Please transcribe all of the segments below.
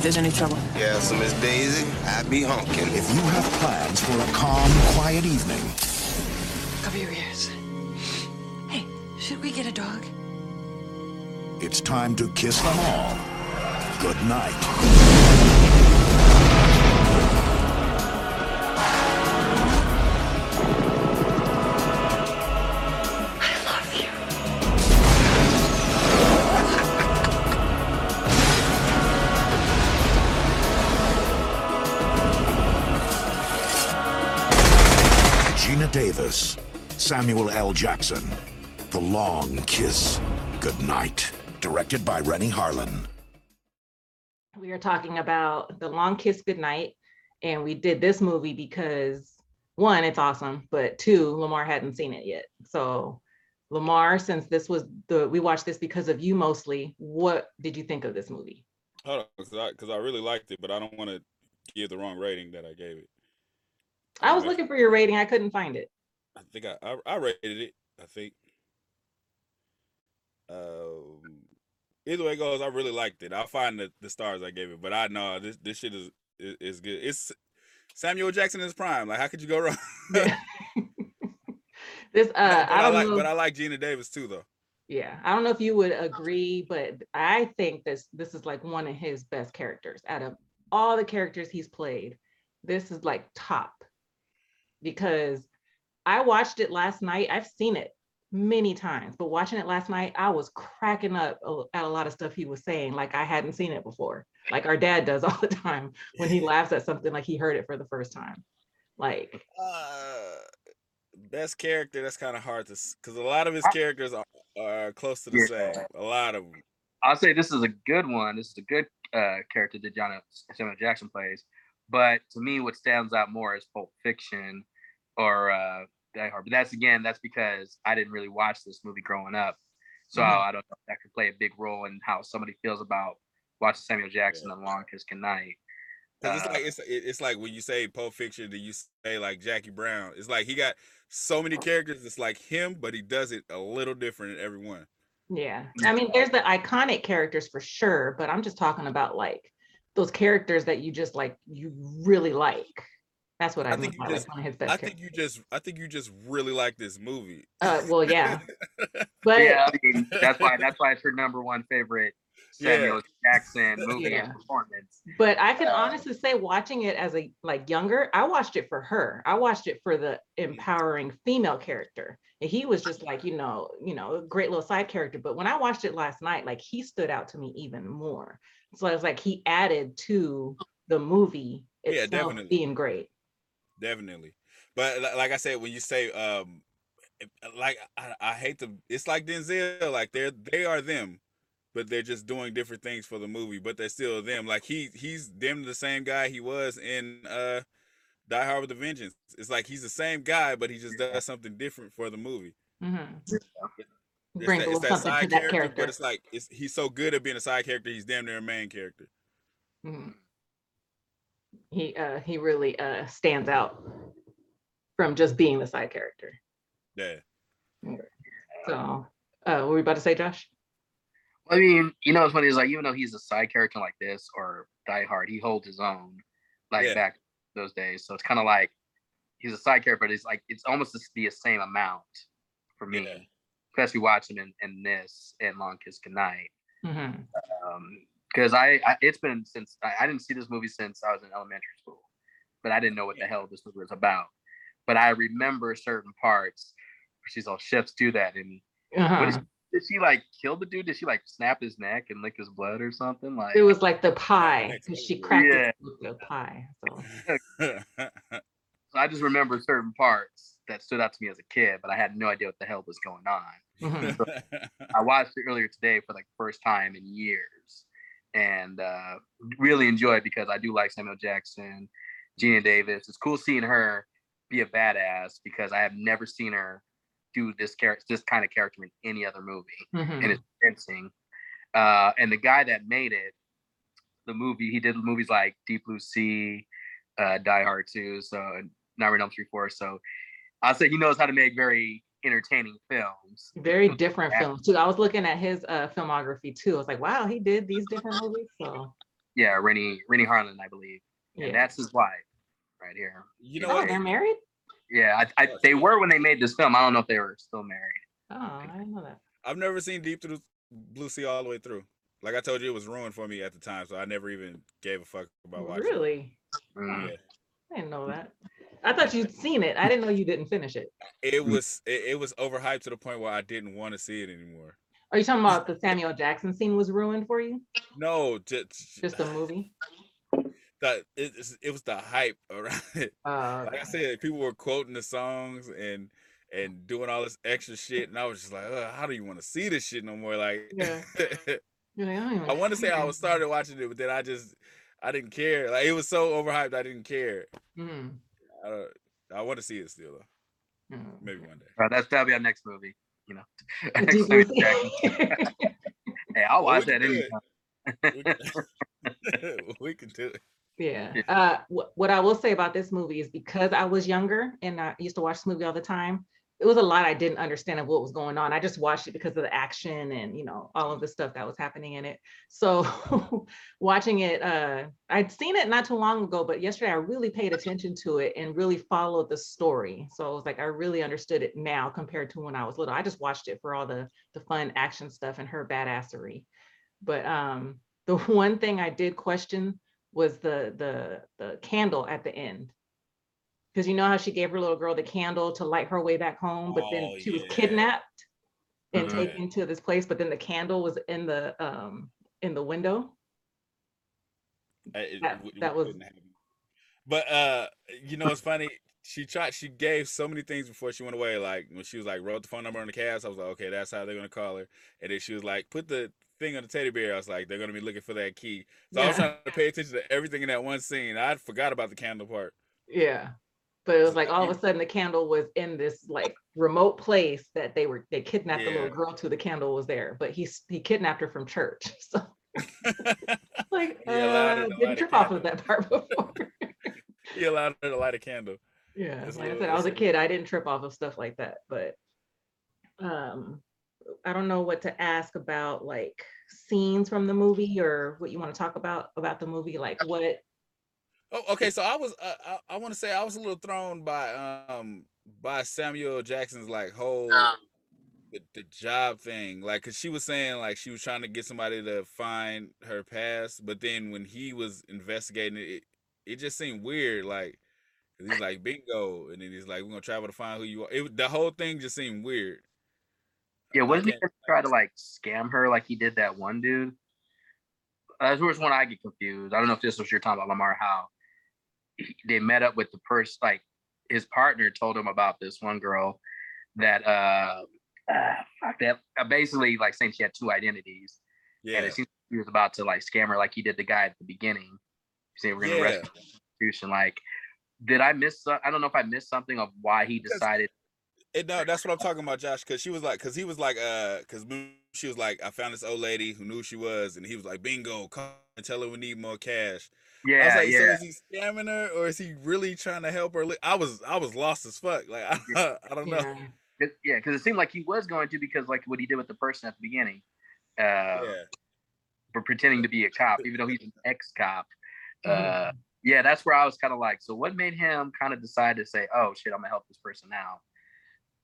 if there's any trouble. Yeah, so Miss Daisy, I'd be honking. If you have plans for a calm, quiet evening, Cover your ears. Hey, should we get a dog? it's time to kiss them all. Good night. Davis, Samuel L. Jackson. The Long Kiss. Good night. Directed by Renny Harlin. We are talking about The Long Kiss Goodnight. And we did this movie because one, it's awesome, but two, Lamar hadn't seen it yet. So Lamar, since this was the we watched this because of you mostly, what did you think of this movie? Hold on, because I, 'cause I really liked it, but I don't want to give the wrong rating that I gave it. I was looking for your rating, I couldn't find it. I think I, I I rated it. I think. Um, either way it goes, I really liked it. I'll find the, the stars I gave it, but I know this this shit is is, is good. It's Samuel Jackson is prime. Like, how could you go wrong? This uh I I don't like know. but I like Geena Davis too, though. Yeah, I don't know if you would agree, but I think this this is like one of his best characters out of all the characters he's played. This is like top because I watched it last night. I've seen it many times, but watching it last night, I was cracking up at a lot of stuff he was saying, like I hadn't seen it before, like our dad does all the time when he laughs at something like he heard it for the first time. Like, Uh, best character. That's kind of hard to because a lot of his characters are, are close to the Yeah. same. A lot of them. I'll say this is a good one. This is a good uh, character that John Samuel Jackson plays. But to me, what stands out more is Pulp Fiction or uh, Die Hard. But that's again, that's because I didn't really watch this movie growing up, so Mhm. I don't know if that could play a big role in how somebody feels about watching Samuel Jackson and Long Kiss Goodnight. 'Cause it's Uh, like it's it's like when you say Pulp Fiction, do you say like Jackie Brown? It's like he got so many characters. It's like him, but he does it a little different in every one. Yeah. I mean, there's the iconic characters for sure, but I'm just talking about like those characters that you just like you really like. That's what I, I think you just- like one of his best I characters. think you just I think you just really like this movie. Uh, well, yeah, but yeah, I mean, that's why that's why it's her number one favorite Yeah. Samuel Jackson movie Yeah. and performance. but I can Uh, honestly say watching it as a like younger, I watched it for her. I watched it for the empowering female character. And he was just like, you know, you know, a great little side character. But when I watched it last night, like he stood out to me even more. So I was like, he added to the movie Yeah, definitely. being great. Definitely. But like I said, when you say um like I, I hate to it's like Denzel, like they're they are them, but they're just doing different things for the movie, but they're still them. Like he he's them the same guy he was in uh Die Hard with a Vengeance. It's like he's the same guy, but he just does something different for the movie. Mhm. It's Bring that, a it's little that something to side that character, character. but it's like it's he's so good at being a side character, he's damn near a main character. Mhm. He uh he really uh stands out from just being the side character. Yeah. So uh what were you about to say, Josh? I mean, you know, it's funny. Is like even though he's a side character like this or Die Hard, he holds his own, like Yeah. back those days. So it's kind of like he's a side character, but it's like it's almost the the same amount for me, Yeah. Especially watching in, in this and Long Kiss Goodnight. Mhm. Um, because I, I it's been since I, I didn't see this movie since I was in elementary school, but I didn't know what the hell this movie was about. But I remember certain parts. Where she's all chefs do that, and Uh-huh. is, did she like kill the dude? Did she like snap his neck and lick his blood or something? Like It was like the pie because she cracked Yeah. it with the pie. So So I just remember certain parts that stood out to me as a kid, but I had no idea what the hell was going on. Mhm. I watched it earlier today for like the first time in years, and uh, really enjoyed it because I do like Samuel Jackson, Geena Davis. It's cool seeing her be a badass because I have never seen her do this character, this kind of character in any other movie, Mhm. and it's convincing. Uh, and the guy that made it, the movie, he did movies like Deep Blue Sea, uh, Die Hard 2, so and Nightmare on Elm Street 4. So I'll say he knows how to make very entertaining films. Very different Yeah. films too. I was looking at his uh filmography too. I was like, wow, he did these different movies. So yeah, Renny Renny Harlin, I believe, and Yeah. that's his wife right here. You know Oh, what? they're married? Yeah, I, I, they were when they made this film. I don't know if they were still married. Oh, I didn't know that. I've never seen Deep Through Blue Sea all the way through. Like I told you, it was ruined for me at the time, so I never even gave a fuck about watching. it. Really? Mm. Yeah. I didn't know that. I thought you'd seen it. I didn't know you didn't finish it. It was it, it was overhyped to the point where I didn't want to see it anymore. Are you talking about the Samuel Jackson scene was ruined for you? No, just Just the movie? the it, it was the hype around it. Uh, Like I said, people were quoting the songs and and doing all this extra shit, and I was just like, how do you want to see this shit no more? Like, Yeah. like, don't I want to say I was started watching it, but then I just I didn't care. Like it was so overhyped, I didn't care. Mm, I, don't- I want to see it still, though. mm. maybe one day. Uh, that's that'll be our next movie. You know, Next you Samuel see- Jackson. Hey, I'll Well, watch we that can anytime. We can, we can do it. Yeah. Yeah. Uh, what, what I will say about this movie is because I was younger and I used to watch this movie all the time, it was a lot I didn't understand of what was going on. I just watched it because of the action and, you know, all of the stuff that was happening in it. So watching it, uh, I'd seen it not too long ago, but yesterday I really paid attention to it and really followed the story. So it was like, I really understood it now compared to when I was little. I just watched it for all the, the fun action stuff and her badassery. But um, the one thing I did question was the the the candle at the end because you know how she gave her little girl the candle to light her way back home but then Oh, she was yeah. kidnapped and Mhm. taken to this place but then the candle was in the um in the window it That- w- that was-. But uh, you know, it's funny. She tried. She gave so many things before she went away. Like when she was like wrote the phone number on the cast, I was like, okay, that's how they're gonna call her. And then she was like, put the thing on the teddy bear. I was like, they're gonna be looking for that key. So I was trying to pay attention to everything in that one scene. I forgot about the candle part. yeah but it was like all of a sudden the candle was in this like remote place that they were they kidnapped the little girl to the candle was there but he he kidnapped her from church so like He allowed her uh, didn't trip off of that part before he allowed her to light a candle. Yeah, like I said, I was a kid. I didn't trip off of stuff like that, but um, I don't know what to ask about like scenes from the movie or what you want to talk about about the movie. Like what? Oh, okay. So I was, uh, I, I want to say I was a little thrown by, um, by Samuel Jackson's like whole the, the job thing. Like, cause she was saying like she was trying to get somebody to find her past, but then when he was investigating it, it, it just seemed weird. Like, he's like bingo, and then he's like, we're gonna travel to find who you are. It, the whole thing just seemed weird. Yeah, wasn't he gonna try to like scam her like he did that one dude? That's where's one I get confused. I don't know if this was your time about Lamar Howe. He- They met up with the person, like his partner told him about this one girl that uh, uh that uh, basically like saying she had two identities. Yeah, And it seems he was about to like scam her like he did the guy at the beginning. Saying we're gonna arrest Yeah. him for prostitution. Like, did I miss some- I don't know if I missed something of why he decided It, no, that's what I'm talking about, Josh. Cause she was like, cause he was like, uh, cause she was like, I found this old lady who knew who she was, and he was like, bingo, come and tell her we need more cash. I was Yeah, like, yeah. so is he scamming her or is he really trying to help her? I was, I was lost as fuck. Like, I, I don't know. Yeah, It- yeah, because it seemed like he was going to because like what he did with the person at the beginning, uh, Yeah, for pretending to be a cop, even though he's an ex-cop. Uh, Mhm. yeah, that's where I was kind of like, so what made him kind of decide to say, "Oh shit, I'm gonna help this person now,"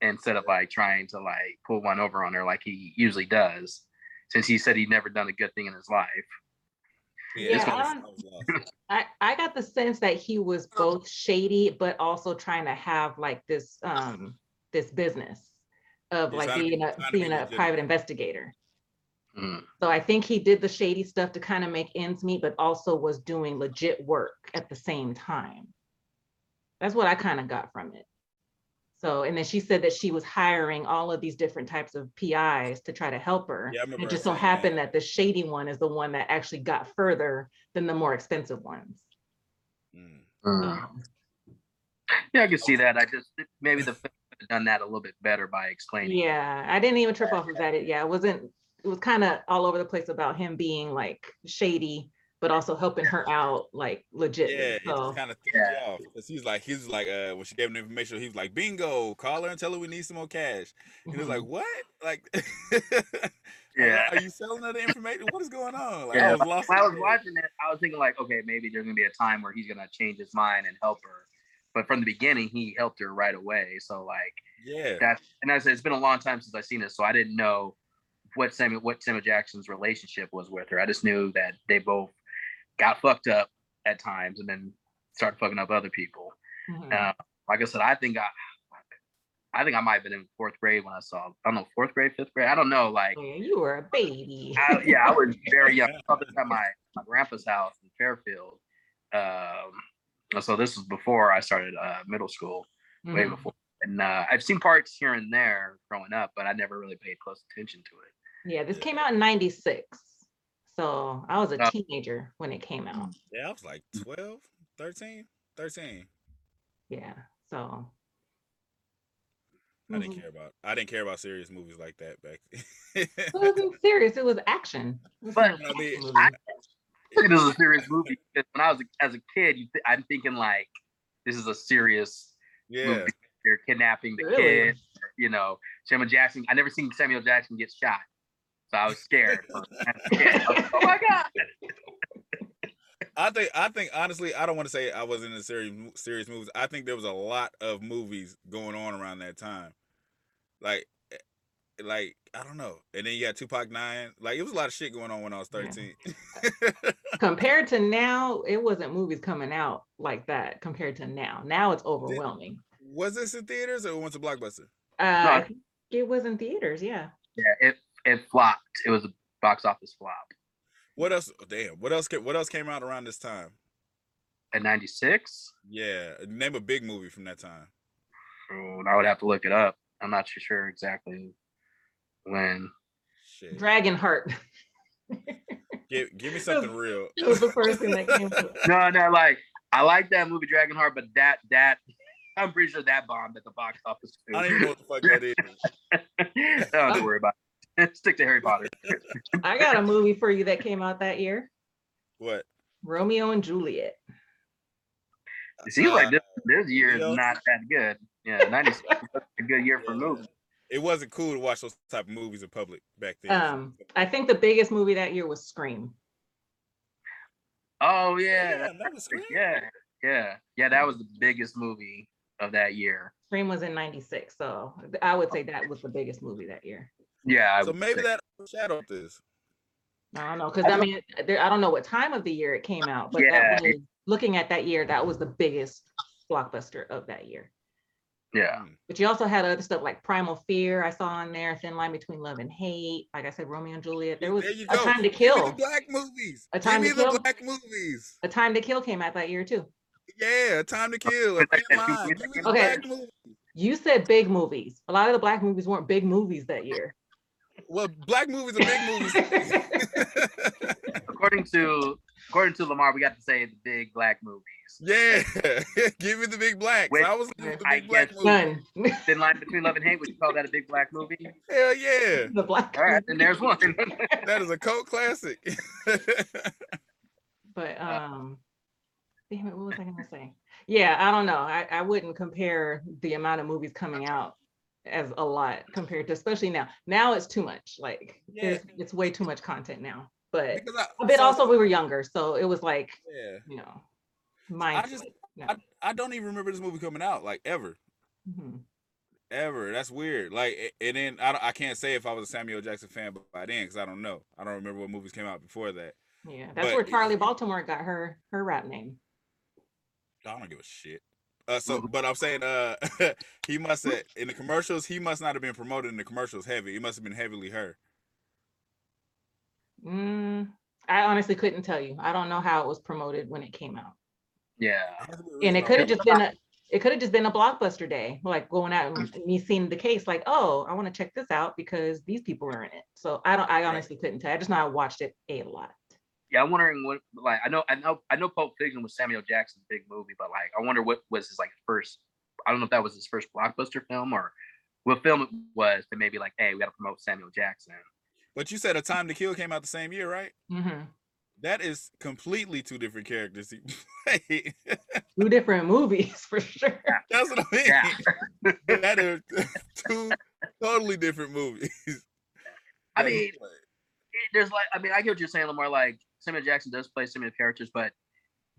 instead of like trying to like pull one over on her like he usually does, since he said he'd never done a good thing in his life. yeah. Yeah, that's what I I was- don't- I was lost. I I got the sense that he was both shady but also trying to have like this um this business of Yeah, like trying to be- being a be being a legitimate. private investigator. Mm. So I think he did the shady stuff to kind of make ends meet, but also was doing legit work at the same time. That's what I kind of got from it. So, and then she said that she was hiring all of these different types of PIs to try to help her. Yeah, I remember It just so happened that the shady one is the one that actually got further than the more expensive ones. Mm. Um, Yeah, I can see that. I just maybe the film could have done that a little bit better by explaining. Yeah, I didn't even trip off of that. It, yeah, it wasn't, it was kind of all over the place about him being like shady, but also helping her out like legit. Yeah, it so kind of threw Yeah. off because he's like, he's like, uh, when she gave him the information, he was like, "Bingo, call her and tell her we need some more cash." And he was like, mhm. "What? Like, Yeah. are you selling her the information? What is going on?" Like, I Yeah, was lost. when I was the watching it, I was thinking like, okay, maybe there's gonna be a time where he's gonna change his mind and help her. But from the beginning, he helped her right away. So like yeah, that's and I said it's been a long time since I've seen it, so I didn't know what Samuel what Samuel Jackson's relationship was with her. I just knew that they both got fucked up at times and then started fucking up other people. Mhm. Uh, like I said, I think I I think I might have been in fourth grade when I saw I don't know fourth grade, fifth grade. I don't know. Like yeah, you were a baby. I, yeah, I was very young. I saw this at my, my grandpa's house in Fairfield. Um, so this was before I started uh, middle school, way Mhm. before. And uh, I've seen parts here and there growing up, but I never really paid close attention to it. Yeah, this came out in 96. So I was a Oh. teenager when it came out. yeah. I was like 12, 13, 13. Yeah. So I didn't Mhm. care about. I didn't care about serious movies like that back. it wasn't serious, it was action. It was But- I mean. I think this is a serious movie because when I was a, as a kid, you th- I'm thinking like this is a serious yeah, movie. They're kidnapping the Really? kid. You know, Samuel Jackson. I never seen Samuel Jackson get shot, so I was scared. I was scared. I was like, oh my god! I think. I think honestly, I don't want to say I was in the serious serious movies. I think there was a lot of movies going on around that time, like, eh, like I don't know. And then you got Tupac Nine. Like it was a lot of shit going on when I was Yeah. thirteen. compared to now, it wasn't movies coming out like that compared to now. Now it's overwhelming. was this in theaters or went to Blockbuster? Uh, I think it was in theaters, yeah. Yeah, it it flopped. It was a box office flop. What else? Damn. What else? What else came out around this time? At '96, Yeah, name a big movie from that time. oh, I would have to look it up. I'm not too sure exactly when. Shit. Dragonheart. Give, give me something real. It was the first thing that came to No, no, like I like that movie Dragonheart, but that that I'm pretty sure that bombed at the box office too. I don't even know what the fuck that is. don't have to worry about it. Stick to Harry Potter. I got a movie for you that came out that year. What? Romeo and Juliet. It seems like this Uh, this year is Leo? not that good. Yeah, 96 was a good year for Yeah. movies. It wasn't cool to watch those type of movies in public back then. Um, I think the biggest movie that year was Scream. Oh yeah, yeah, was Scream. yeah, yeah, yeah. That was the biggest movie of that year. Scream was in 96. So I would say that was the biggest movie that year. Yeah, So would maybe say. that shadowed this. I don't know, because I mean, there, I don't know what time of the year it came out, but Yeah. that was, looking at that year, that was the biggest blockbuster of that year. Yeah, Hmm. But you also had other stuff like Primal Fear, I saw on there, Thin Line Between Love and Hate. Like I said, Romeo and Juliet. There was There you a go. time to Give me the kill. black movies. A Time Give to me the Kill? black movies. A Time to Kill came out that year too. Yeah, a time to kill. A Like Thin Line. Give me the came black movies. You said big movies. A lot of the black movies weren't big movies that year. Well, black movies are big movies. according to according to Lamar, we got to say the big black movies. yeah, give me the big black. Wait, I was looking for the I big black guess- movies. None. Thin line between love and hate. Would you call that a big black movie? Hell yeah, the black. All right, then there's one. that is a cult classic. But um, damn it, what was I gonna say? Yeah, I don't know. I, I wouldn't compare the amount of movies coming out as a lot compared to especially now. Now it's too much. Like Yeah. it's, it's way too much content now. But I- but so- also we were younger, so it was like yeah. you know, mind. just- no. I, I don't even remember this movie coming out like ever. Mhm. ever. That's weird. Like, and then I, don't- I can't say if I was a Samuel Jackson fan by then because I don't know. I don't remember what movies came out before that. Yeah, that's But- where Charlie Baltimore got her her rap name. I don't give a shit. Uh, so, Mhm. but I'm saying, uh, he must have in the commercials. He must not have been promoted in the commercials heavy. It must have been heavily her. Mm, I honestly couldn't tell you. I don't know how it was promoted when it came out. yeah, And it could have just been a it could have just been a blockbuster day, like going out and me seeing the case, like, oh, I want to check this out because these people are in it. So I don't I honestly couldn't tell. I just know I watched it a lot. Yeah. I'm wondering what like I know I know I know Pulp Fiction was Samuel Jackson's big movie, but like I wonder what was his like first. I don't know if that was his first blockbuster film or what film it was to maybe like, hey, we got to promote Samuel Jackson. But you said A Time to Kill came out the same year, right? hmm That is completely two different characters. he played. Two different movies for sure. That's what I mean. Yeah. that is two totally different movies. I mean, played. it- there's like I mean I get what you're saying, Lamar. Like Samuel Jackson does play similar characters, but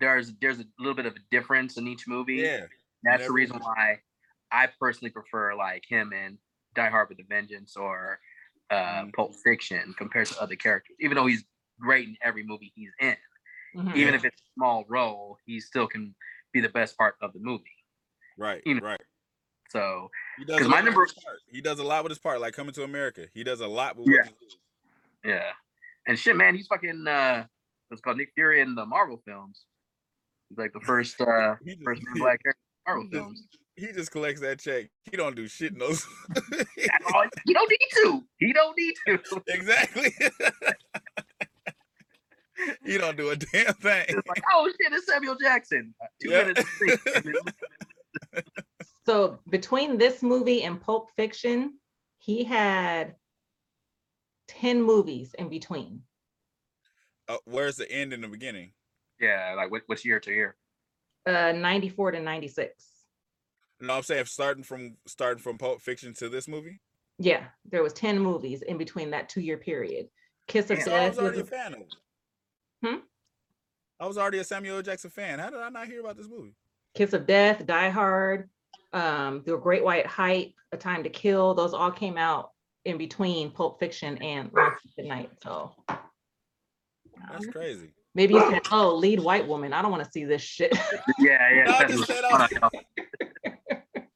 there's there's a little bit of a difference in each movie. yeah, That's the reason why I personally prefer like him in Die Hard with a Vengeance or uh, Mhm. Pulp Fiction compared to other characters. Even though he's great in every movie he's in, Mhm. even if it's a small role, he still can be the best part of the movie. right, Even- right. So He does 'Cause my number- his part. He does a lot with his part, like coming to America. He does a lot with Yeah. What he does. yeah, and shit, man, he's fucking uh, what's called Nick Fury in the Marvel films. He's like the first uh, He just- first man black character in Marvel he just- films. He just collects that check. He don't do shit in those. He don't need to. He don't need to. exactly. he don't do a damn thing. It's like, oh shit, it's Samuel Jackson. Two Yeah. minutes. So between this movie and Pulp Fiction, he had 10 movies in between. Uh, where's the end in the beginning? yeah, like what, what's year to year? Uh 94 to 96. No, I'm saying starting from starting from Pulp Fiction to this movie. Yeah, there was 10 movies in between that two-year period. Kiss of Yeah. So I Death was already a fan of. it. Hmm? I was already a Samuel Jackson fan. How did I not hear about this movie? Kiss of Death, Die Hard, um, The Great White Hype, A Time to Kill. Those all came out in between Pulp Fiction and Last Good Night. So That's crazy. maybe you said, "Oh, lead white woman. I don't want to see this shit." Yeah, yeah. No, I just said I-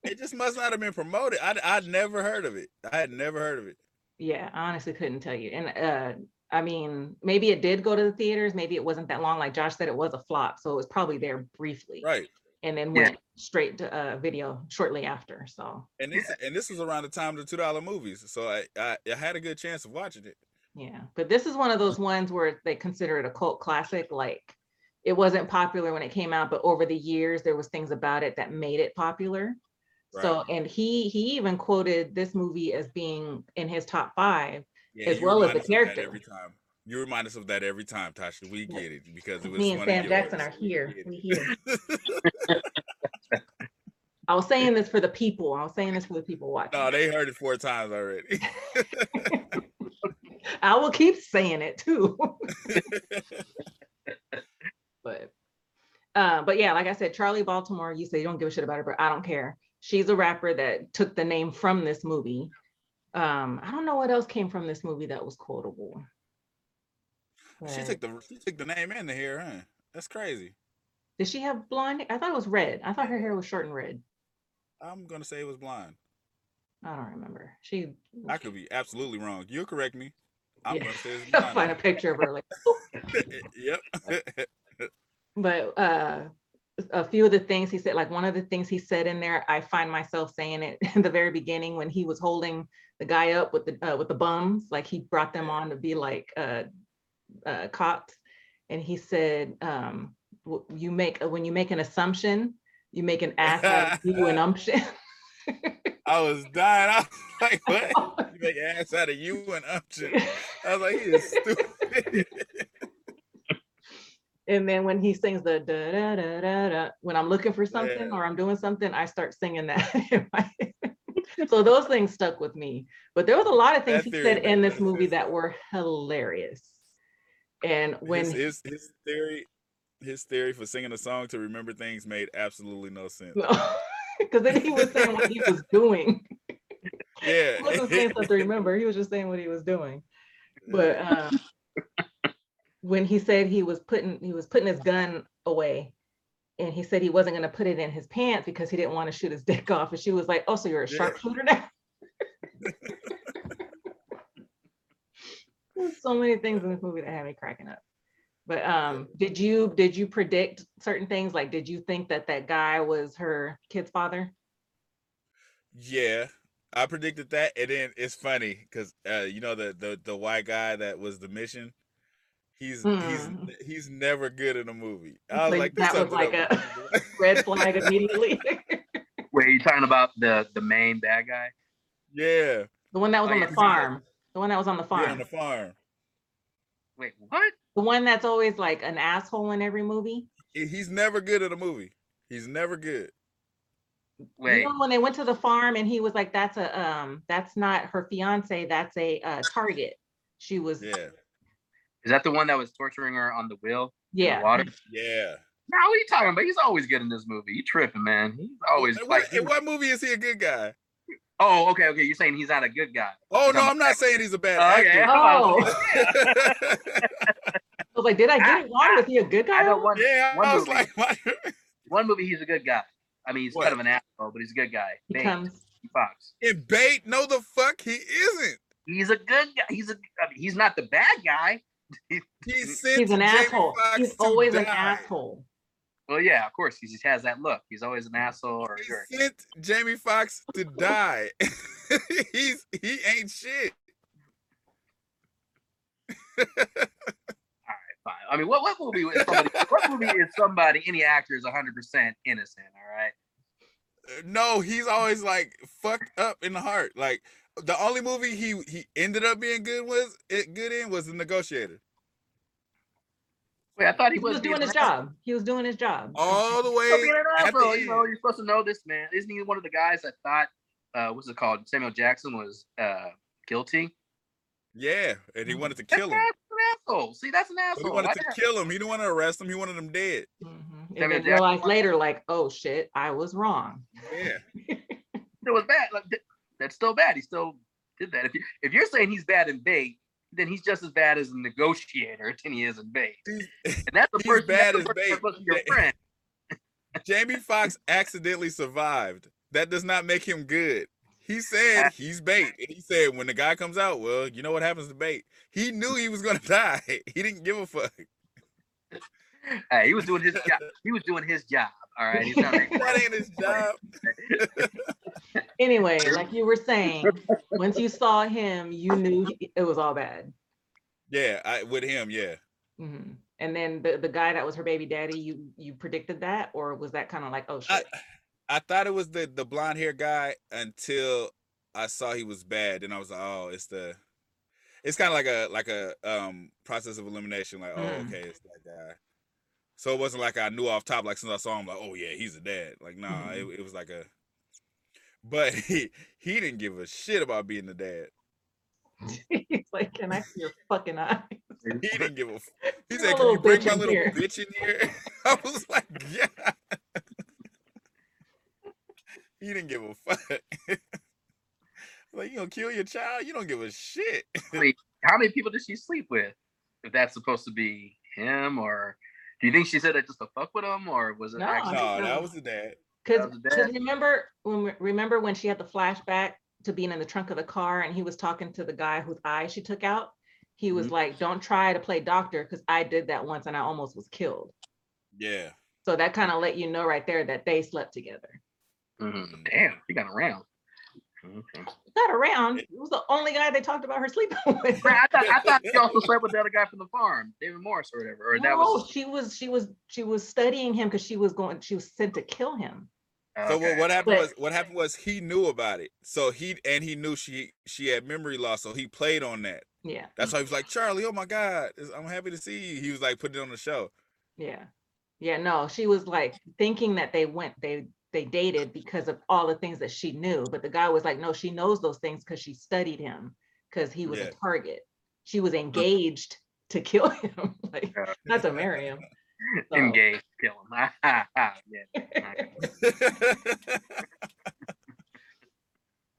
It just must not have been promoted. I I'd never heard of it. I had never heard of it. yeah, I honestly couldn't tell you. And uh, I mean, maybe it did go to the theaters. Maybe it wasn't that long. Like Josh said, it was a flop, so it was probably there briefly, Right. And then Yeah. went straight to uh, video shortly after. So And this and this was around the time of the two dollar movies, so I, I I had a good chance of watching it. Yeah, but this is one of those ones where they consider it a cult classic. Like it wasn't popular when it came out, but over the years there was things about it that made it popular. Right. So and he he even quoted this movie as being in his top five. Yeah, As well as the us of that character. every time. You remind us of that every time, Tasha. We get it because it was Me and one of Sam yours. Jackson are here. We We here. I was saying this for the people. I was saying this for the people watching. no, they heard it four times already. I will keep saying it too. but uh, but yeah, like I said, Charlie Baltimore, you say you don't give a shit about her, but I don't care. She's a rapper that took the name from this movie. Um, I don't know what else came from this movie that was quotable. She took the she took the name and the hair, huh? That's crazy. did she have blonde? I thought it was red. I thought her hair was short and red. I'm gonna say it was blonde. I don't remember. She I could be absolutely wrong. You'll correct me. I'm Yeah. gonna say it's I'll find a picture of her like yep. but uh a few of the things he said like one of the things he said in there i find myself saying it in the very beginning when he was holding the guy up with the uh, with the bums like he brought them on to be like uh uh cops and he said um you make when you make an assumption you make an ass out of you an umption I was dying. I was like, what? You make an ass out of you and Upton. I was like, he is stupid. and then when he sings the da da da da da, when I'm looking for something Yeah. or I'm doing something, I start singing that. in my so those things stuck with me. But there was a lot of things That he said in this movie that were hilarious. And when his, his his theory his theory for singing a song to remember things made absolutely no sense. because then he was saying what he was doing. Yeah. He wasn't saying stuff to remember. He was just saying what he was doing. But um, when he said he was putting he was putting his gun away, and he said he wasn't going to put it in his pants because he didn't want to shoot his dick off, and she was like, "Oh, so you're a Yeah. sharpshooter now?" There's so many things in this movie that had me cracking up. But um, did you did you predict certain things? Like, did you think that that guy was her kid's father? Yeah. I predicted that, and then it's funny because uh, you know the, the the white guy that was the mission. He's Mm. he's he's never good in a movie. I was So like, that was like a red flag immediately. Wait, you talking about the the main bad guy? yeah, the one that was Oh, on the the 'cause he farm. The one that was on the yeah, farm. on the farm. Wait, what? The one that's always like an asshole in every movie. He's never good at a movie. He's never good. Wait, You know when they went to the farm and he was like, "That's a um, that's not her fiance. That's a uh, target." She was, Yeah, is that the one that was torturing her on the wheel? in the yeah. water. yeah. Now what are you talking about? He's always good in this movie. You tripping, man. He's always In like. what, in what movie is he a good guy? Oh, okay, okay. You're saying he's not a good guy. Oh He's no, not I'm not saying he's a bad Oh, okay. actor. Oh, I was like, did I get it wrong? Was he a good guy? I know one. yeah, One I was movie. like. One movie, he's a good guy. I mean, he's What? kind of an asshole, but he's a good guy. He Bait, comes. Foxx. in bait? No, the fuck he isn't. He's a good guy. He's a. I mean, he's not the bad guy. He He's an Jamie asshole. Foxx He's to always an asshole. Well, yeah, of course. He has that look. He's always an asshole or a jerk. He sent Jamie Foxx to die. He's he ain't shit. All right, fine. I mean, what what movie is somebody? what movie is somebody? Any actor is 100 percent innocent. All right. Uh, no, he's always like fucked up in the heart. Like the only movie he he ended up being good was it good in was the Negotiator. Wait, I thought he, He was being doing his an asshole. job. He was doing his job. All the He's way being an at asshole. you know, you're supposed to know this man. Isn't he one of the guys that thought? Uh, what's it called? Samuel Jackson was uh guilty. Yeah, and he wanted to That's kill an him. asshole. See, that's an But asshole. he wanted Why to not? kill him. He didn't want to arrest him. He wanted him dead. Mhm. And then realized later, like, oh shit, I was wrong. Yeah. It was bad. Like, that's still bad. He still did that. If you if you're saying he's bad in bait, then he's just as bad as a negotiator than he is in bait. He's- And that's the person. bad that's as bait. that's supposed to be your friend. Jamie Foxx accidentally survived. That does not make him good. He said he's bait. And he said when the guy comes out, well, you know what happens to bait. He knew he was gonna die. He didn't give a fuck. Hey, he was doing his job. He was doing his job. All right. He's not That ain't his job. Anyway, like you were saying, once you saw him, you knew he- it was all bad. Yeah, I, with him, yeah. Mhm. And then the, the guy that was her baby daddy, you you predicted that, or was that kind of like, oh I, shit? I thought it was the the blonde hair guy until I saw he was bad. Then I was like, oh, it's the it's kind of like a like a um process of elimination. Like, oh, Mm. okay, it's that guy. So it wasn't like I knew off top. Like since I saw him, like, oh yeah, he's a dad. Like, nah, Mhm. it, it was like a. But he he didn't give a shit about being the dad. He's like, can I see your fucking eyes? He didn't give a. f- He Bring said, a "Can you bring my little here." bitch in here?" I was like, "Yeah." He didn't give a fuck. like you gonna kill your child? You don't give a shit. How many people did she sleep with? If that's supposed to be him, or do you think she said it just to fuck with him, or was it No, actually? no, no. that was the dad. Because remember when remember when she had the flashback to being in the trunk of the car and he was talking to the guy whose eye she took out. He was Mhm. like, "Don't try to play doctor because I did that once and I almost was killed." Yeah. So that kind of let you know right there that they slept together. Mhm. Damn, he got around. Okay. Got around. It was the only guy they talked about her sleeping with. Right, I thought I thought she also slept with the other guy from the farm, David Morris or whatever. Or that no, was she was she was she was studying him because she was going she was sent to kill him. So okay. what, what happened But- was what happened was he knew about it. So he and he knew she she had memory loss. So he played on that. Yeah, That's why he was like, Charlie, oh my God, I'm happy to see you. He was like putting it on the show. yeah, yeah. No, she was like thinking that they went they they dated because of all the things that she knew. But the guy was like, no, she knows those things because she studied him because he was Yeah. a target. She was engaged to kill him, like Yeah. not to marry him. So, engaged, kill him.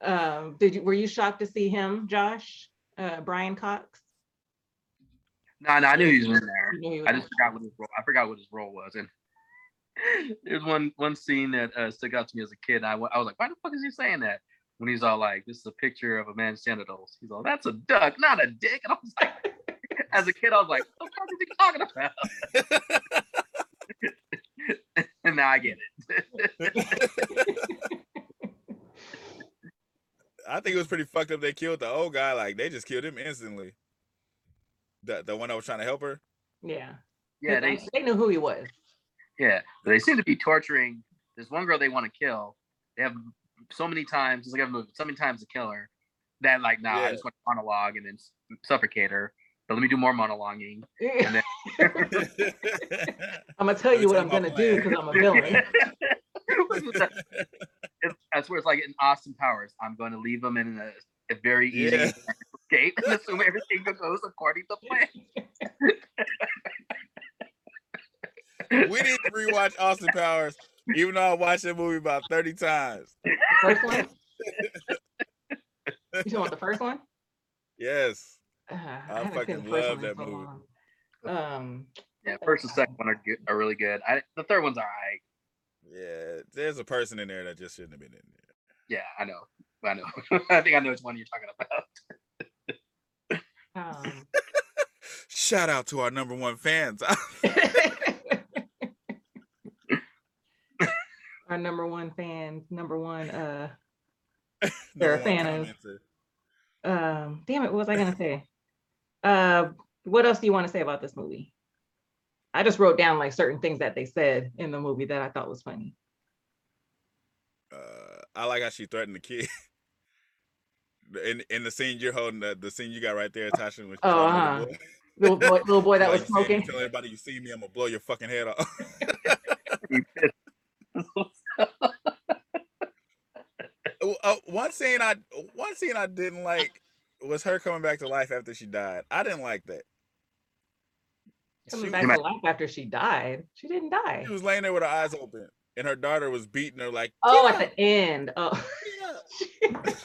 um, did you were you shocked to see him, Josh, uh, Brian Cox? No, no, I knew he was in there. You knew he was I in just forgot what his role. I forgot what his role was. And there's one one scene that uh, stuck out to me as a kid. I, I was like, why the fuck is he saying that? When he's all like, "This is a picture of a man's genitals." He's all, "That's a duck, not a dick." And I was like, as a kid, I was like, "What the fuck is he talking about?" and now I get it. I think it was pretty fucked up. They killed the old guy. Like they just killed him instantly. The the one that was trying to help her. Yeah, Yeah, they they knew who he was. Yeah, but they seem to be torturing. There's one girl they want to kill. They have so many times, it's like a movie, so many times to kill her that like, nah, I just want to monologue and then suffocate her. but let me do more monologuing. And then I'm gonna tell you what I'm gonna do because I'm a villain. It's- That's where it's like in Austin Powers. I'm going to leave them in a, a very easy Yeah. escape and assume everything goes according to plan. we need to rewatch Austin Powers, even though I watched that movie about 30 times. First one. You talking about the first one? Yes. Uh, I haven't fucking love that so movie. long. Um, Yeah, first and second one are good, are really good. I, the third one's all right. Yeah. There's a person in there that just shouldn't have been in there. Yeah, I know. I know. I think I know which one you're talking about. um, Shout out to our number one fans. Our number one fan, number one. Uh, They're a fan of- um, damn it, what was I gonna say? Uh, what else do you want to say about this movie? I just wrote down like certain things that they said in the movie that I thought was funny. Uh, I like how she threatened the kid. In in the scene you're holding, the, the scene you got right there, Tasha. When Oh, uh-huh. the little boy, Little boy, little boy that like, was you see smoking. Tell everybody you see me, I'm gonna blow your fucking head off. Oh, oh, one scene I one scene I didn't like was her coming back to life after she died. I didn't like that. Coming She, back to life after she died. She didn't die. she was laying there with her eyes open, and her daughter was beating her like, Oh, at up, the end. Oh, get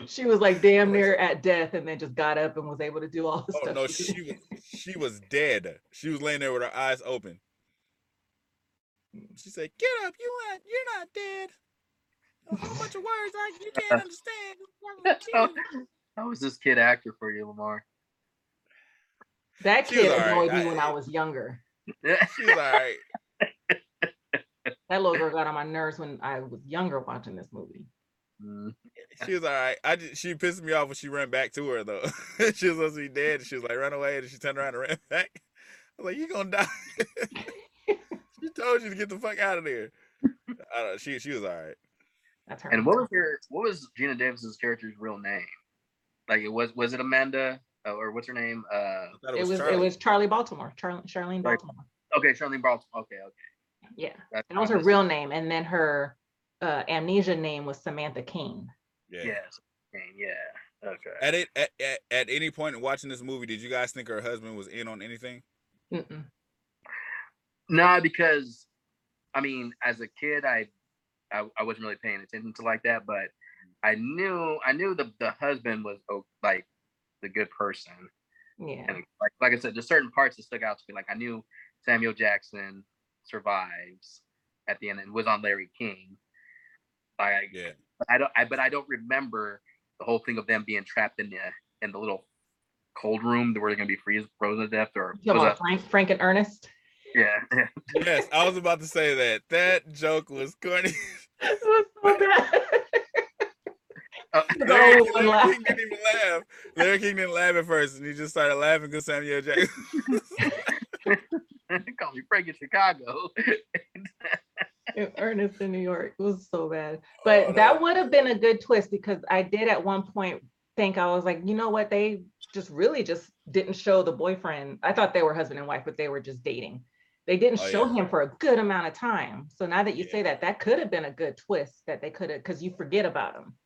she was like damn near at death, and then just got up and was able to do all the Oh stuff. no, she she was she was dead. She was laying there with her eyes open. She said, "Get up, you not you're not dead." A whole bunch of words I you can't understand. How how was this kid actor for you, Lamar? That She kid alright. annoyed me when I- I was younger. She was all right. That little girl got on my nerves when I was younger watching this movie. Mm. She was all right. I just, she pissed me off when she ran back to her though. she was supposed to be dead. She was like, run away, and she turned around and ran back. I was like, you gonna die. she told you to get the fuck out of there. I don't, she she was all right. That's her. And what was her? What was Geena Davis's character's real name? Like it was was it Amanda uh, or what's her name? Uh, I thought it was it was Charlie Baltimore, Charlie Charlene Right. Baltimore. okay, Charlene Baltimore. Okay, okay. Yeah, That's that was her real name, and then her uh, amnesia name was Samantha King. yeah. Yes. Yeah. Okay. At it at, at, at any point in watching this movie, did you guys think her husband was in on anything? Mm-mm. Nah, because I mean, as a kid, I, I I wasn't really paying attention to like that, but I knew I knew the the husband was like the good person, Yeah, and like like I said, there's certain parts that stuck out to me. Like I knew Samuel Jackson survives at the end and was on Larry King. Like I, Yeah. I don't, I but I don't remember the whole thing of them being trapped in the in the little cold room where they're gonna be freeze frozen to death or you talking was about that, Frank, Frank and Ernest. Yeah. Yes, I was about to say that. That joke was corny. It was so bad. Uh, The Larry, Larry. King didn't even laugh. Larry King didn't laugh at first, and he just started laughing because Samuel Jackson. Call me Frank in Chicago. Ernest in New York. It was so bad. But Oh, that no. would have been a good twist because I did at one point think I was like, you know what? They just really just didn't show the boyfriend. I thought they were husband and wife, but they were just dating. They didn't Oh, show yeah. him for a good amount of time. So now that you Yeah. say that, that could have been a good twist that they could have, because you forget about him.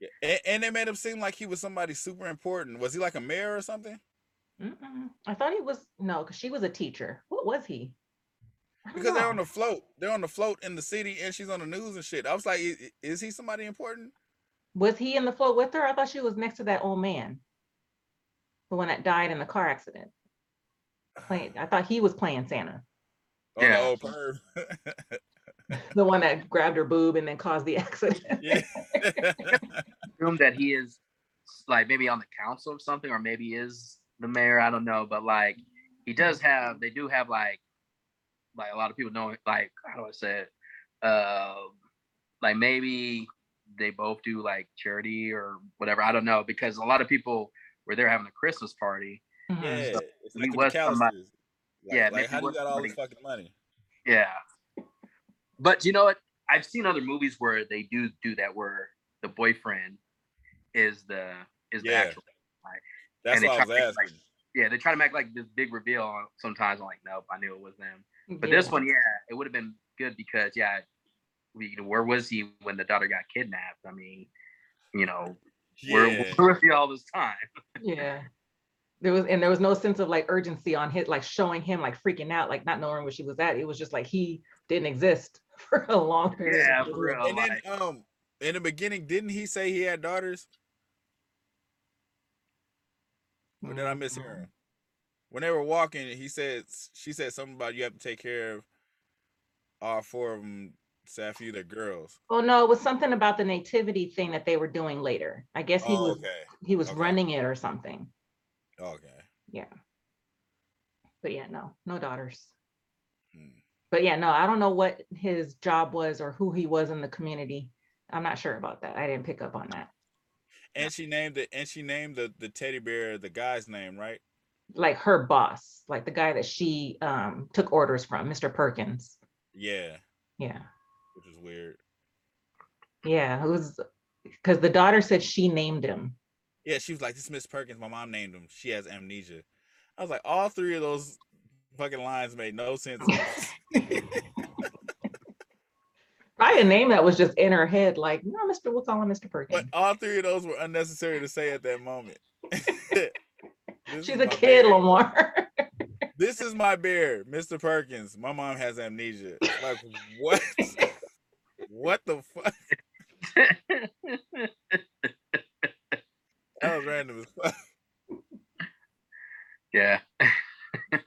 Yeah, and, and they made him seem like he was somebody super important. Was he like a mayor or something? Mm-mm. I thought he was no, because she was a teacher. What was he? Because they're on the float. They're on the float in the city, and she's on the news and shit. I was like, "I- i- is he somebody important? Was he in the float with her? I thought she was next to that old man, the one that died in the car accident. Playing, I thought he was playing Santa. Oh, Yeah. the old perv. the one that grabbed her boob and then caused the accident. yeah. Assume that he is like maybe on the council or something, or maybe is the mayor. I don't know, but like he does have. They do have like like a lot of people know like how do I say it? Uh, like maybe they both do like charity or whatever. I don't know because a lot of people were there having a Christmas party. Mhm. yeah. So It's like the was somebody- McAllisters. Like, Yeah, Like, how he do you was got all this fucking money? Yeah. But you know what? I've seen other movies where they do do that where the boyfriend is the is the actual like That's And they what I was to make, like. Yeah, they try to make like this big reveal. Sometimes I'm like, nope, I knew it was them. But this one, yeah, it would have been good because yeah, we, where was he when the daughter got kidnapped? I mean, you know, where, Yeah. where was he all this time? Yeah. There was, and there was no sense of like urgency on his, like showing him like freaking out, like not knowing where she was at. It was just like he didn't exist for a long period. Yeah, of for time. real. And then um in the beginning, didn't he say he had daughters? Or did I Mm-hmm. mishear him? When they were walking, he said she said something about you have to take care of all four of them. Safi, they're girls. Oh, no, it was something about the nativity thing that they were doing later. I guess he Oh, was, okay. he was okay. running it or something. Okay. Yeah. But yeah, no, no daughters. Hmm. But yeah, no, I don't know what his job was or who he was in the community. I'm not sure about that. I didn't pick up on that. And she named it. And she named the the teddy bear the guy's name, right? Like her boss, like the guy that she um took orders from, Mr. Perkins. Yeah, Yeah. which is weird. Yeah, it was because the daughter said she named him. Yeah, she was like, "This is Miss Perkins. My mom named him. She has amnesia." I was like, all three of those fucking lines made no sense. Probably a name that was just in her head, like, no, Mr. We'll call him Mr. Perkins. But all three of those were unnecessary to say at that moment. She's a kid, bear. Lamar. This is my bear, Mr. Perkins. My mom has amnesia. Like what? what the fuck? That was random as fuck. yeah,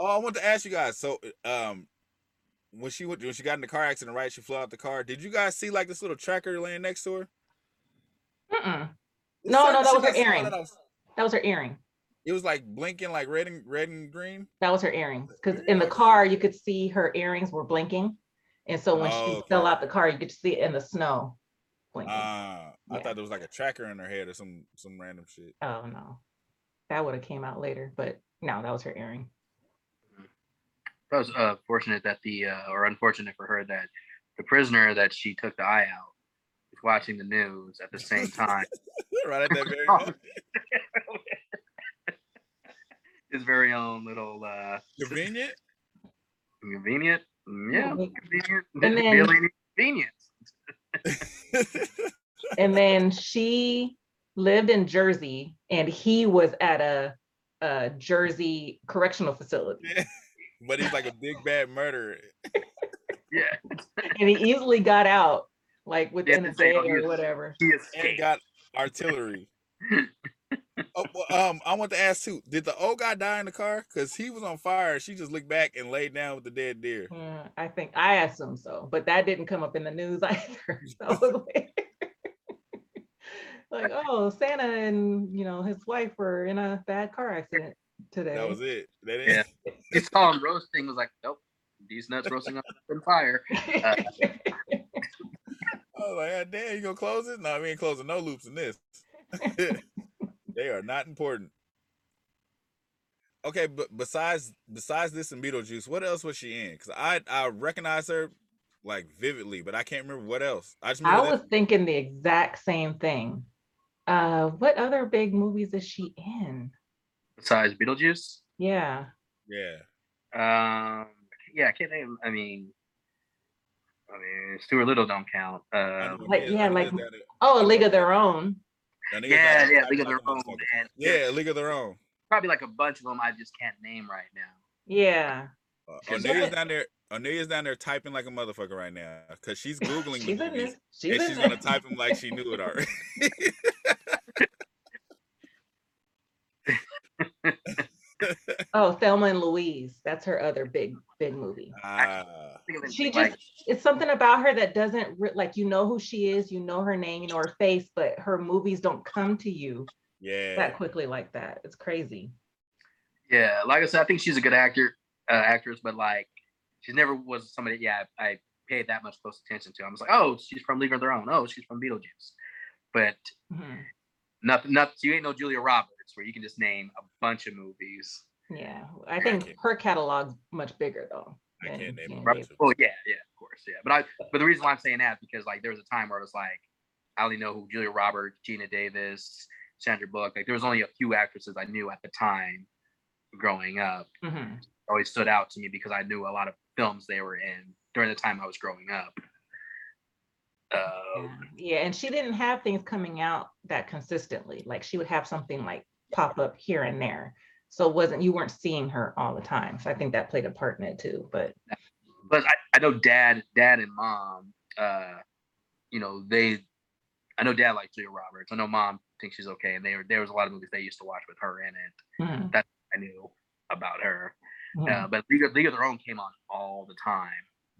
Oh, I want to ask you guys. So, um, when she went, when she got in the car accident, right? She flew out the car. Did you guys see like this little tracker laying next to her? Mm-mm. No, no, that was her earring. that was- That was her earring. It was like blinking, like red and red and green. That was her earrings. Because in the car, you could see her earrings were blinking. And so when Oh, she fell out the car, you could see it in the snow blinking. Ah, I Yeah. thought there was like a tracker in her head or some some random shit. oh, no. That would have came out later, but no, that was her earring. that was uh, fortunate that the uh, or unfortunate for her that the prisoner that she took the eye out was watching the news at the same time. right at that very Oh. moment. His very own little uh, Convenient. convenient, Mm, yeah, Yeah. convenient, And then- really convenience. And then she lived in Jersey and he was at a, a Jersey correctional facility. Yeah. But he's like a big bad murderer. Yeah, And he easily got out like within a day oh, or whatever. he and escaped. got artillery. oh, well, um, I want to ask too. Did the old guy die in the car? Cause he was on fire. She just looked back and laid down with the dead deer. Yeah, I think I assume so, but that didn't come up in the news either. So I was like, like, oh, Santa and you know his wife were in a bad car accident today. That was it. That Yeah. is. He saw him roasting. Was like, nope, these nuts roasting up in fire. Uh, I was like, "God damn, you gonna close it? No, we ain't closing no loops in this. they are not important. Okay, but besides besides this and Beetlejuice, what else was she in? Because I I recognize her like vividly, but I can't remember what else. I just I remember was thinking the exact same thing. Uh, what other big movies is she in? Besides Beetlejuice, Yeah, Yeah. um, yeah, I can't name. I mean, I mean, Stuart Little don't count. Yeah. Uh, know like- it is. yeah, like- it's down there. oh, A League of Their Own. Now, yeah, yeah, League of Their Own, and Yeah, League of Their Own. probably like a bunch of them I just can't name right now. Yeah, Uh, She's Onelia's down there. Onelia's down there typing like a motherfucker right now because she's googling she's the in movies this. She's and she's gonna type them like she knew it already. Oh, Thelma and Louise. That's her other big, big movie. Think of She like, just, it's something about her that doesn't re- like, you know who she is, you know her name, you know her face, but her movies don't come to you yeah. that quickly like that. It's crazy. yeah, like I said, I think she's a good actor, uh, actress, but like, she never was somebody. Yeah, I, I paid that much close attention to. I was like, oh, she's from League of Their Own. Oh, she's from Beetlejuice. But Mhm. nothing, nothing. You ain't no Julia Roberts, where you can just name a bunch of movies. Yeah, I think can't- her catalog's much bigger though. I can't name Geena a Right? bunch Davis. of- Well, yeah, yeah, of course, yeah. But I, but the reason why I'm saying that is because like there was a time where it was like I only know who Julia Roberts, Geena Davis, Sandra Bullock. Like there was only a few actresses I knew at the time growing up. Mhm. Always stood out to me because I knew a lot of films they were in during the time I was growing up. Uh, Yeah, and she didn't have things coming out that consistently. Like she would have something like pop up here and there. So it wasn't you weren't seeing her all the time. So I think that played a part in it too. But but I, I know dad, dad and mom, uh, you know, they I know dad likes Julia Roberts. I know mom thinks she's okay. And there there was a lot of movies they used to watch with her in it. mhm, I knew about her. mhm. Uh, but League of, League of Their Own came on all the time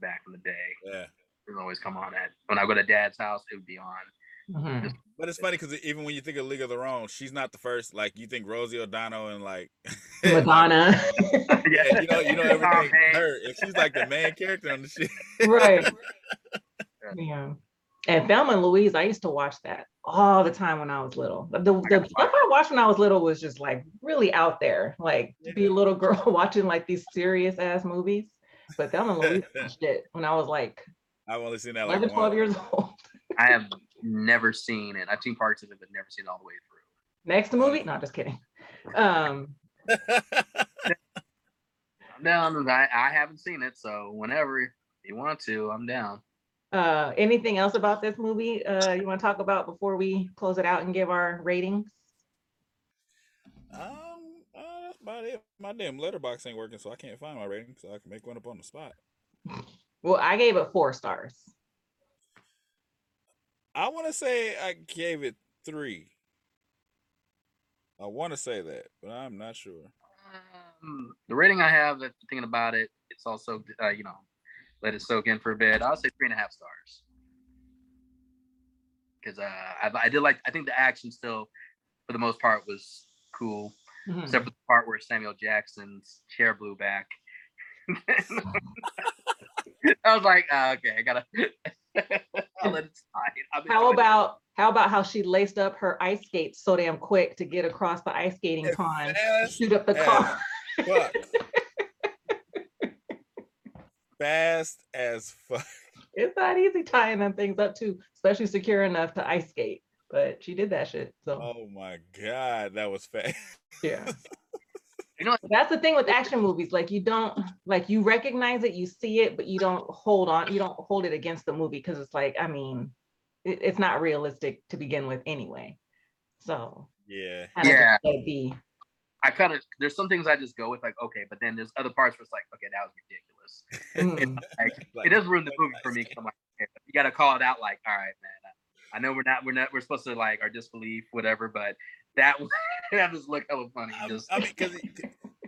back in the day. Yeah. It would always come on at when I go to dad's house, it would be on. Mhm. But it's funny because even when you think of League of Their Own, she's not the first. Like you think Rosie O'Donnell and like Madonna. yeah, you know, you know everything. Hanks. Her, if she's like the main character on the shit. right. Yeah. And Thelma and Louise, I used to watch that all the time when I was little. The, the stuff I watched when I was little was just like really out there, like to be a little girl watching like these serious ass movies. But Thelma and Louise was shit when I was like I've only seen that like 11, 12 years old. I have never seen it. I've seen parts of it, but never seen it all the way through. Next movie? No, just kidding. Um, I'm down. I, I haven't seen it, so whenever you want to, I'm down. uh, anything else about this movie uh, you want to talk about before we close it out and give our ratings? um, uh, that's about it. My damn Letterboxd ain't working, so I can't find my rating, so I can make one up on the spot. Well, I gave it four stars. I want to say I gave it three. I want to say that, but I'm not sure. Um, the rating I have, after thinking about it, it's also uh, you know, let it soak in for a bit. I'll say three and a half stars. Because uh, I, I did like. I think the action still, for the most part, was cool. Mhm. except for the part where Samuel Jackson's chair blew back. I was like, ah, okay, I gotta. I'll let it slide. How about how about how she laced up her ice skates so damn quick to get across the ice skating As pond, shoot up the car? fuck. Fast as fuck. It's not easy tying them things up too, especially secure enough to ice skate. But she did that shit. So Oh my god, that was fast. yeah. You know? That's the thing with action movies. Like you don't like you recognize it, you see it, but you don't hold on, you don't hold it against the movie because it's like, I mean, it, it's not realistic to begin with anyway. So Yeah. Yeah. be. I kind of there's some things I just go with like okay, but then there's other parts where it's like okay, that was ridiculous. Mm. Like, Like, it does ruin the movie for me. 'cause game. I'm like, okay, you got to call it out. Like, all right, man. I, I know we're not we're not we're supposed to like our disbelief, whatever, but that was that just looked hella funny. I, Just I mean, because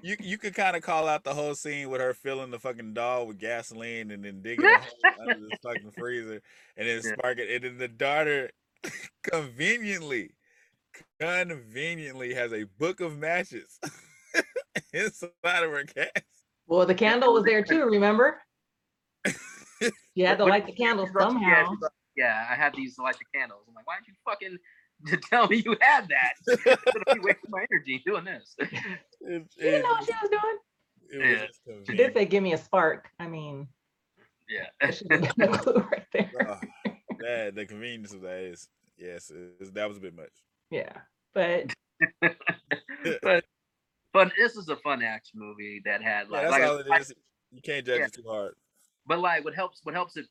you you could kind of call out the whole scene with her filling the fucking doll with gasoline and then digging a hole under the fucking freezer and then Yeah. sparking and then the daughter conveniently conveniently has a book of matches inside of her gas. Well, the candle was there too, remember? You had to light the candle Yeah, somehow. yeah, I had these to light the candles. I'm like, why don't you fucking tell me you had that? Instead of me wasting my energy doing this. It, You it didn't know what she was doing? it was Yeah. She did convenient. say, give me a spark. I mean, yeah. that should have been a clue right there. Oh, that the convenience of that is yes, it, it's- that was a bit much. Yeah. But but but this is a fun action movie that had Yeah, like, that's like, all it like- is. You can't judge Yeah. it too hard. but like what helps what helps it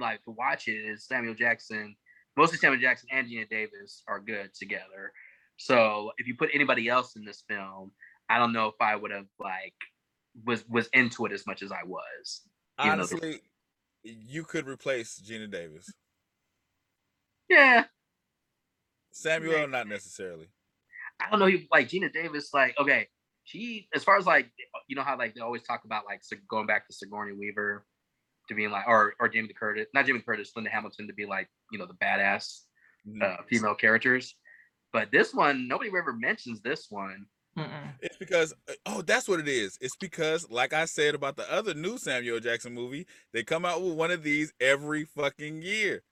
like to watch it is Samuel Jackson. Mostly Samuel Jackson and Geena Davis are good together. So if you put anybody else in this film, I don't know if I would have like was was into it as much as I was. You know, Honestly, you could replace Geena Davis. Yeah, Samuel, not necessarily. I don't know. you- Like Geena Davis, like okay, she as far as like you know how like they always talk about like going back to Sigourney Weaver to being like or or Jamie Lee Curtis, not Jamie Lee Curtis, Linda Hamilton to be like you know the badass uh, female characters. But this one, nobody ever mentions this one. mm-mm. It's because uh, oh, that's what it is. It's because, like I said about the other new Samuel Jackson movie, they come out with one of these every fucking year.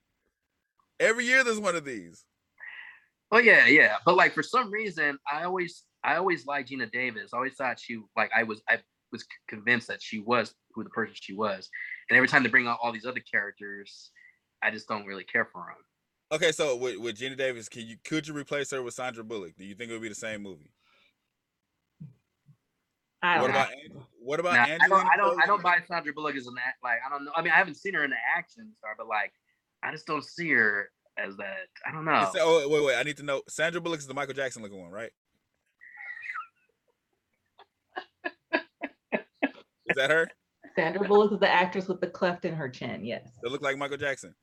Every year there's one of these. Oh yeah, yeah. But like for some reason, I always I always liked Geena Davis. I always thought she like I was I was convinced that she was who the person she was. And every time they bring out all these other characters, I just don't really care for them. Okay, so with, with Geena Davis, can you could you replace her with Sandra Bullock? Do you think it would be the same movie? I don't What know. about what about Nah, I don't. I don't. I don't buy Sandra Bullock as an act. Like I don't know. I mean, I haven't seen her in the action star, but like, I just don't see her as that. I don't know. Is that- oh, wait, wait. I need to know. Sandra Bullock is the Michael Jackson looking one, right? Is that her? Sandra Bullock is the actress with the cleft in her chin. Yes. That looked like Michael Jackson.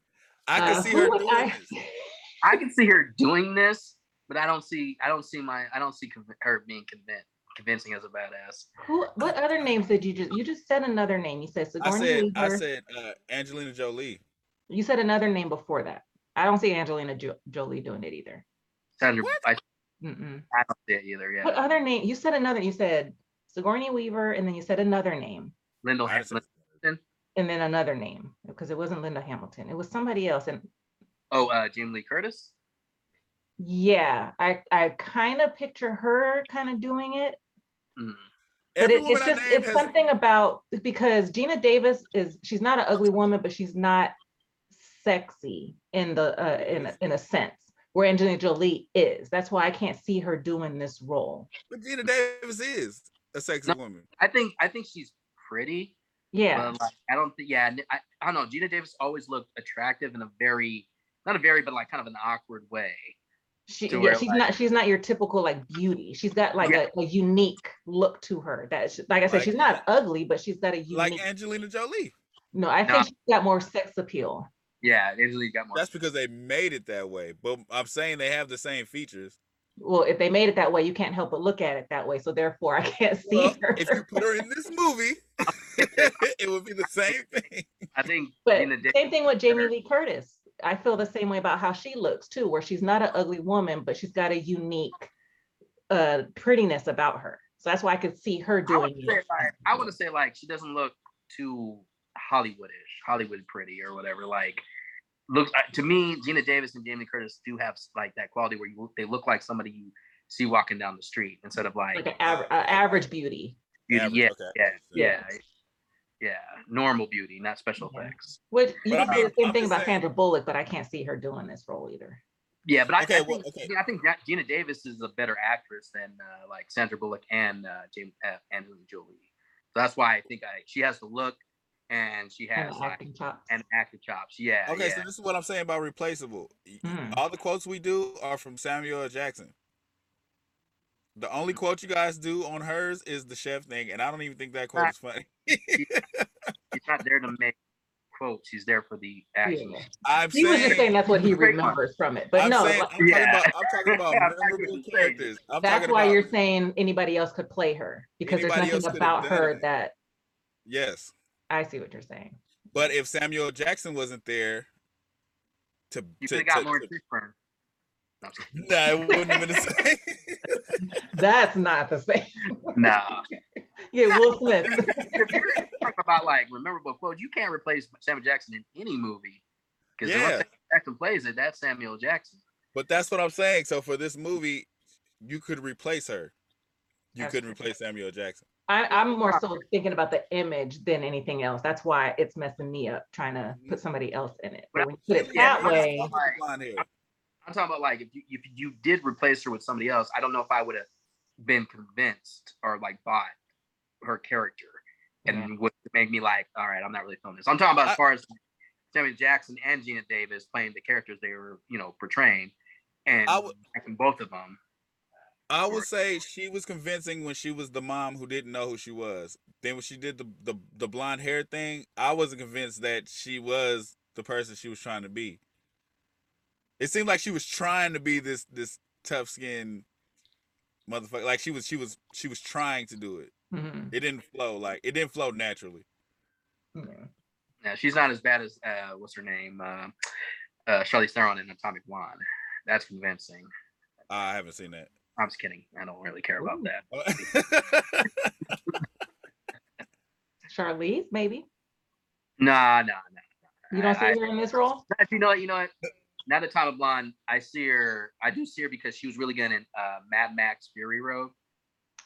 I Uh, can see her doing I- this. I can see her doing this, but I don't see. I don't see my. I don't see conv- her being convinced, convincing as a badass. Who? What other names did you just? You just said another name. You said I Sigourney said I said uh, Angelina Jolie. You said another name before that. I don't see Angelina jo- Jolie doing it either. Sandra, What? I, I don't see it either. Yeah, What other name? You said another. You said Sigourney Weaver, and then you said another name, Linda I Hamilton. and then another name because it wasn't Linda Hamilton. It was somebody else. And Oh, uh, Jamie Lee Curtis. yeah, I I kind of picture her kind of doing it. Mm. But it, it's just it's has- something about because Geena Davis is she's not an ugly woman, but she's not sexy in the uh, in in a sense where Angelina Jolie is. That's why I can't see her doing this role. But Geena Davis is a sexy No. woman. I think. I think she's pretty. Yeah, But like, I don't think. Yeah, I, I don't know. Geena Davis always looked attractive in a very, not a very, but like kind of an awkward way. she yeah, where, she's like- not she's not your typical like beauty. She's got like Yeah. a, a unique look to her. That she- like I said, Like- she's not ugly, but she's got a unique. Like Angelina Jolie. no, I No. think she's got more sex appeal. Yeah, Angelina got more. That's because they made it that way. But I'm saying they have the same features. Well, if they made it that way, you can't help but look at it that way. So therefore, I can't see Well, her. if you put her in this movie, it would be the same thing. I think But Geena Davis. same thing with Jamie. Lee Curtis. I feel the same way about how she looks too, where she's not an ugly woman, but she's got a unique uh prettiness about her. So that's why I could see her I would doing say it. like I want to say like she doesn't look too Hollywoodish, Hollywood pretty or whatever. Like looks to me, Geena Davis and Jamie Curtis do have like that quality where you they look like somebody you see walking down the street instead of like, Like an aver- a average beauty. beauty. Average, yeah, okay. yeah, yeah, Yes. yeah, normal beauty, not special Yeah. effects. Which you But I can say the same I'm thing about saying- Sandra Bullock, but I can't see her doing this role either. Yeah, but I, Okay, I well, think okay. I think Geena Davis is a better actress than uh, like Sandra Bullock and uh, James uh, Angelina Jolie. So that's why I think I she has the look and she And has the like acting chops. and acting chops. Yeah. Okay, yeah. so this is what I'm saying about replaceable. Y- Mm. All the quotes we do are from Samuel Jackson. The only quote you guys do on hers is the chef thing, and I don't even think that quote is funny. She's not there to make quotes. She's there for the action. Yeah. I'm He was just saying, saying that's what he remembers from it. But I'm no, saying, I'm talking Yeah. about, I'm talking about Yeah, I get what memorable characters. I'm that's why about you're saying anybody else could play her because there's nothing about her that yes. I see what you're saying. But if Samuel Jackson wasn't there to, You to, got to- Lawrence to- Fishburne. No, I'm just kidding. nah, it wouldn't have been the same. That's not the same. no. yeah, Will Smith. if you're talking about like memorable quotes, you can't replace Samuel Jackson in any movie. Because Yeah. once Samuel Jackson plays it, that's Samuel Jackson. But that's what I'm saying. So for this movie, you could replace her. You That's couldn't true. replace Samuel Jackson. I, I'm more so thinking about the image than anything else. That's why it's messing me up trying to mm-hmm. put somebody else in it. But when you put it Yeah, that I'm- way, Look at the blonde hair. I'm talking about like if you if you did replace her with somebody else, I don't know if I would have been convinced or like bought her character and would make me like, all right, I'm not really feeling this. I'm talking about I- as far as Samuel Jackson and Geena Davis playing the characters they were, you know, portraying, and I would- acting both of them. I would say she was convincing when she was the mom who didn't know who she was. Then when she did the, the the blonde hair thing, I wasn't convinced that she was the person she was trying to be. It seemed like she was trying to be this this tough skinned motherfucker. Like she was she was she was trying to do it. Mhm. It didn't flow like it didn't flow naturally. Yeah. Yeah, she's not as bad as uh, what's her name, uh, uh, Charlize Theron in Atomic Blonde. That's convincing. I haven't seen that. I'm just kidding. I don't really care about Ooh. that. Charlize, maybe. Nah, nah, nah. You don't see I- her in this role? I- You know what? You know what? Now that Atomic Blonde, I see her. I do see her because she was really good in uh, Mad Max Fury Road.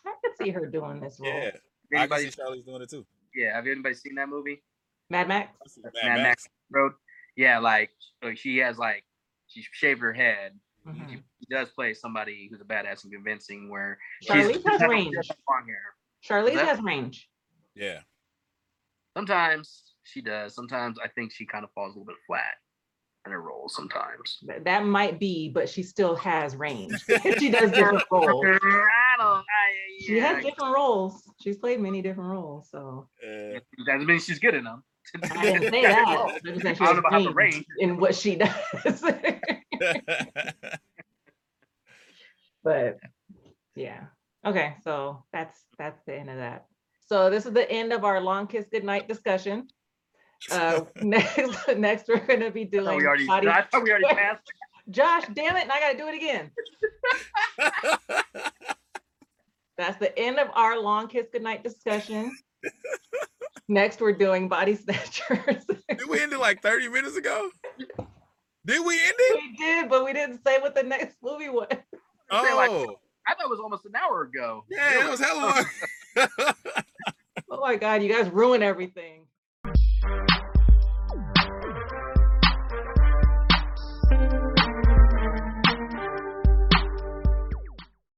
I could see her doing this role. yeah, Have I can see Charlize doing it too. yeah, have you anybody seen that movie? Mad Max. Mad Mad Max. Max Road. Yeah, like like, she has like she shaved her head. Mhm. She, she does play somebody who's a badass and convincing. Where Charlize she's has range. long hair. Charlize that- has range. Yeah. Sometimes she does. Sometimes I think she kind of falls a little bit flat in her roles. Sometimes. That might be, but she still has range. she does different roles. I don't. I, She has different roles. She's played many different roles. So Uh, doesn't mean she's good enough. I didn't say that. I just said she I has don't know about the range range. in what she does. but yeah. Okay, so that's that's the end of that. So this is the end of our long kiss goodnight discussion. Uh next next we're gonna be I doing thought we already. body- I thought we already passed. Josh, damn it, and I gotta do it again. That's the end of our long kiss goodnight discussion. Next, we're doing body snatchers. Did we end it like 30 minutes ago? Did we end it? we did, but we didn't say what the next movie was. Say, like, Oh, I thought it was almost an hour ago. yeah, it was hella long. Oh my god, you guys ruin everything.